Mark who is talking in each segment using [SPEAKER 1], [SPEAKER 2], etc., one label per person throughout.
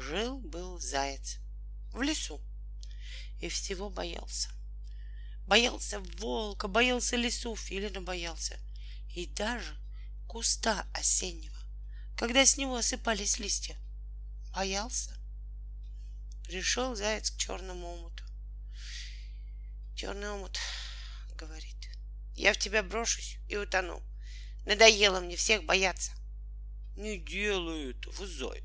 [SPEAKER 1] Жил-был заяц в лесу и всего боялся. Боялся волка, боялся лесу, филина боялся. И даже куста осеннего, когда с него осыпались листья. Боялся. Пришел заяц к черному омуту. Черный омут говорит, я в тебя брошусь и утону. Надоело мне всех бояться.
[SPEAKER 2] Не делай этого, заяц.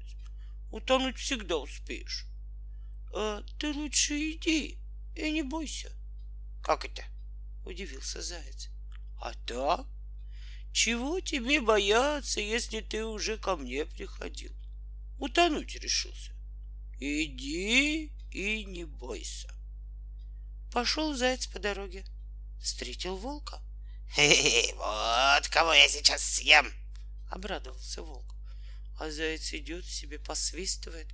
[SPEAKER 2] Утонуть всегда успеешь. А ты лучше иди и не бойся.
[SPEAKER 1] Как это? Удивился заяц.
[SPEAKER 2] А так? Чего тебе бояться, если ты уже ко мне приходил? Утонуть решился. Иди и не бойся.
[SPEAKER 1] Пошел заяц по дороге. Встретил волка.
[SPEAKER 3] Хе-хе, вот кого я сейчас съем.
[SPEAKER 1] Обрадовался волк. А заяц идет себе, посвистывает.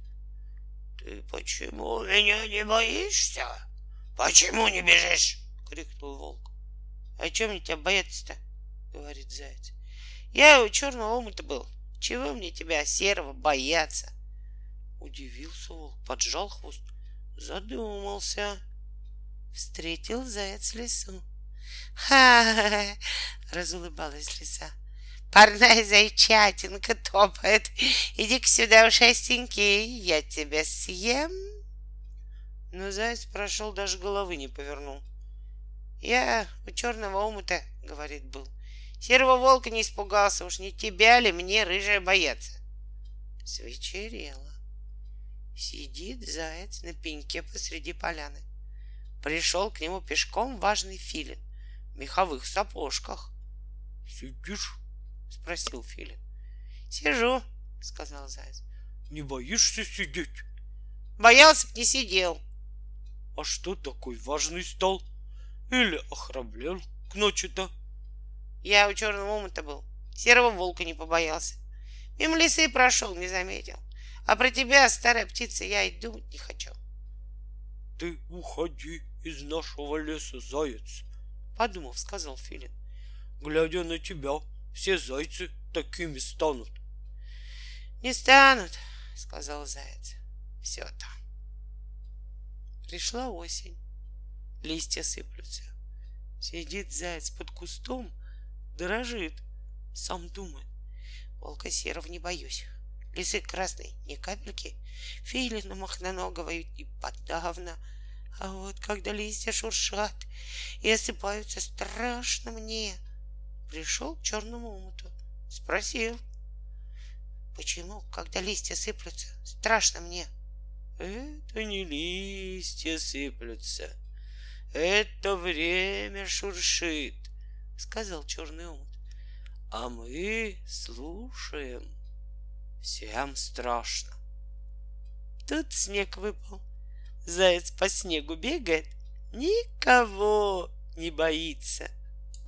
[SPEAKER 3] Ты почему меня не боишься? Почему не бежишь?
[SPEAKER 1] Крикнул волк. А чем мне тебя бояться-то? Говорит заяц. Я у черного омута был. Чего мне тебя, серого, бояться? Удивился волк, поджал хвост, задумался. Встретил заяц лесу. Ха-ха-ха! Разулыбалась лиса. Парная зайчатинка топает. Иди-ка сюда, ушастенький, я тебя съем. Но заяц прошел, даже головы не повернул. Я у черного омута, говорит, был. Серого волка не испугался, уж не тебя ли мне рыжая бояться? Свечерело. Сидит заяц на пеньке посреди поляны. Пришел к нему пешком важный филин в меховых сапожках.
[SPEAKER 2] Сидишь?
[SPEAKER 1] Спросил филин. Сижу, сказал заяц.
[SPEAKER 2] Не боишься сидеть?
[SPEAKER 1] Боялся б не сидел.
[SPEAKER 2] А что такой важный стал? Или охраблел к ночи-то?
[SPEAKER 1] Я у черного омута был. Серого волка не побоялся. Мимо лисы прошел, не заметил. А про тебя, старая птица, я и думать не хочу.
[SPEAKER 2] Ты уходи из нашего леса, заяц,
[SPEAKER 1] Подумав, сказал Филин.
[SPEAKER 2] Глядя на тебя, все зайцы такими станут.
[SPEAKER 1] Не станут, сказал заяц. Все-то. Пришла осень. Листья сыплются. Сидит заяц под кустом, дрожит. Сам думает. Волка серого не боюсь. Лисы красной ни капельки. Филина махноногого и подавно. А вот когда листья шуршат и осыпаются, страшно мне. Пришел к черному умуту. Спросил. Почему, когда листья сыплются, страшно мне?
[SPEAKER 2] Это не листья сыплются, это время шуршит, сказал черный умут. А мы слушаем. Всем страшно.
[SPEAKER 1] Тут снег выпал. Заяц по снегу бегает, никого не боится.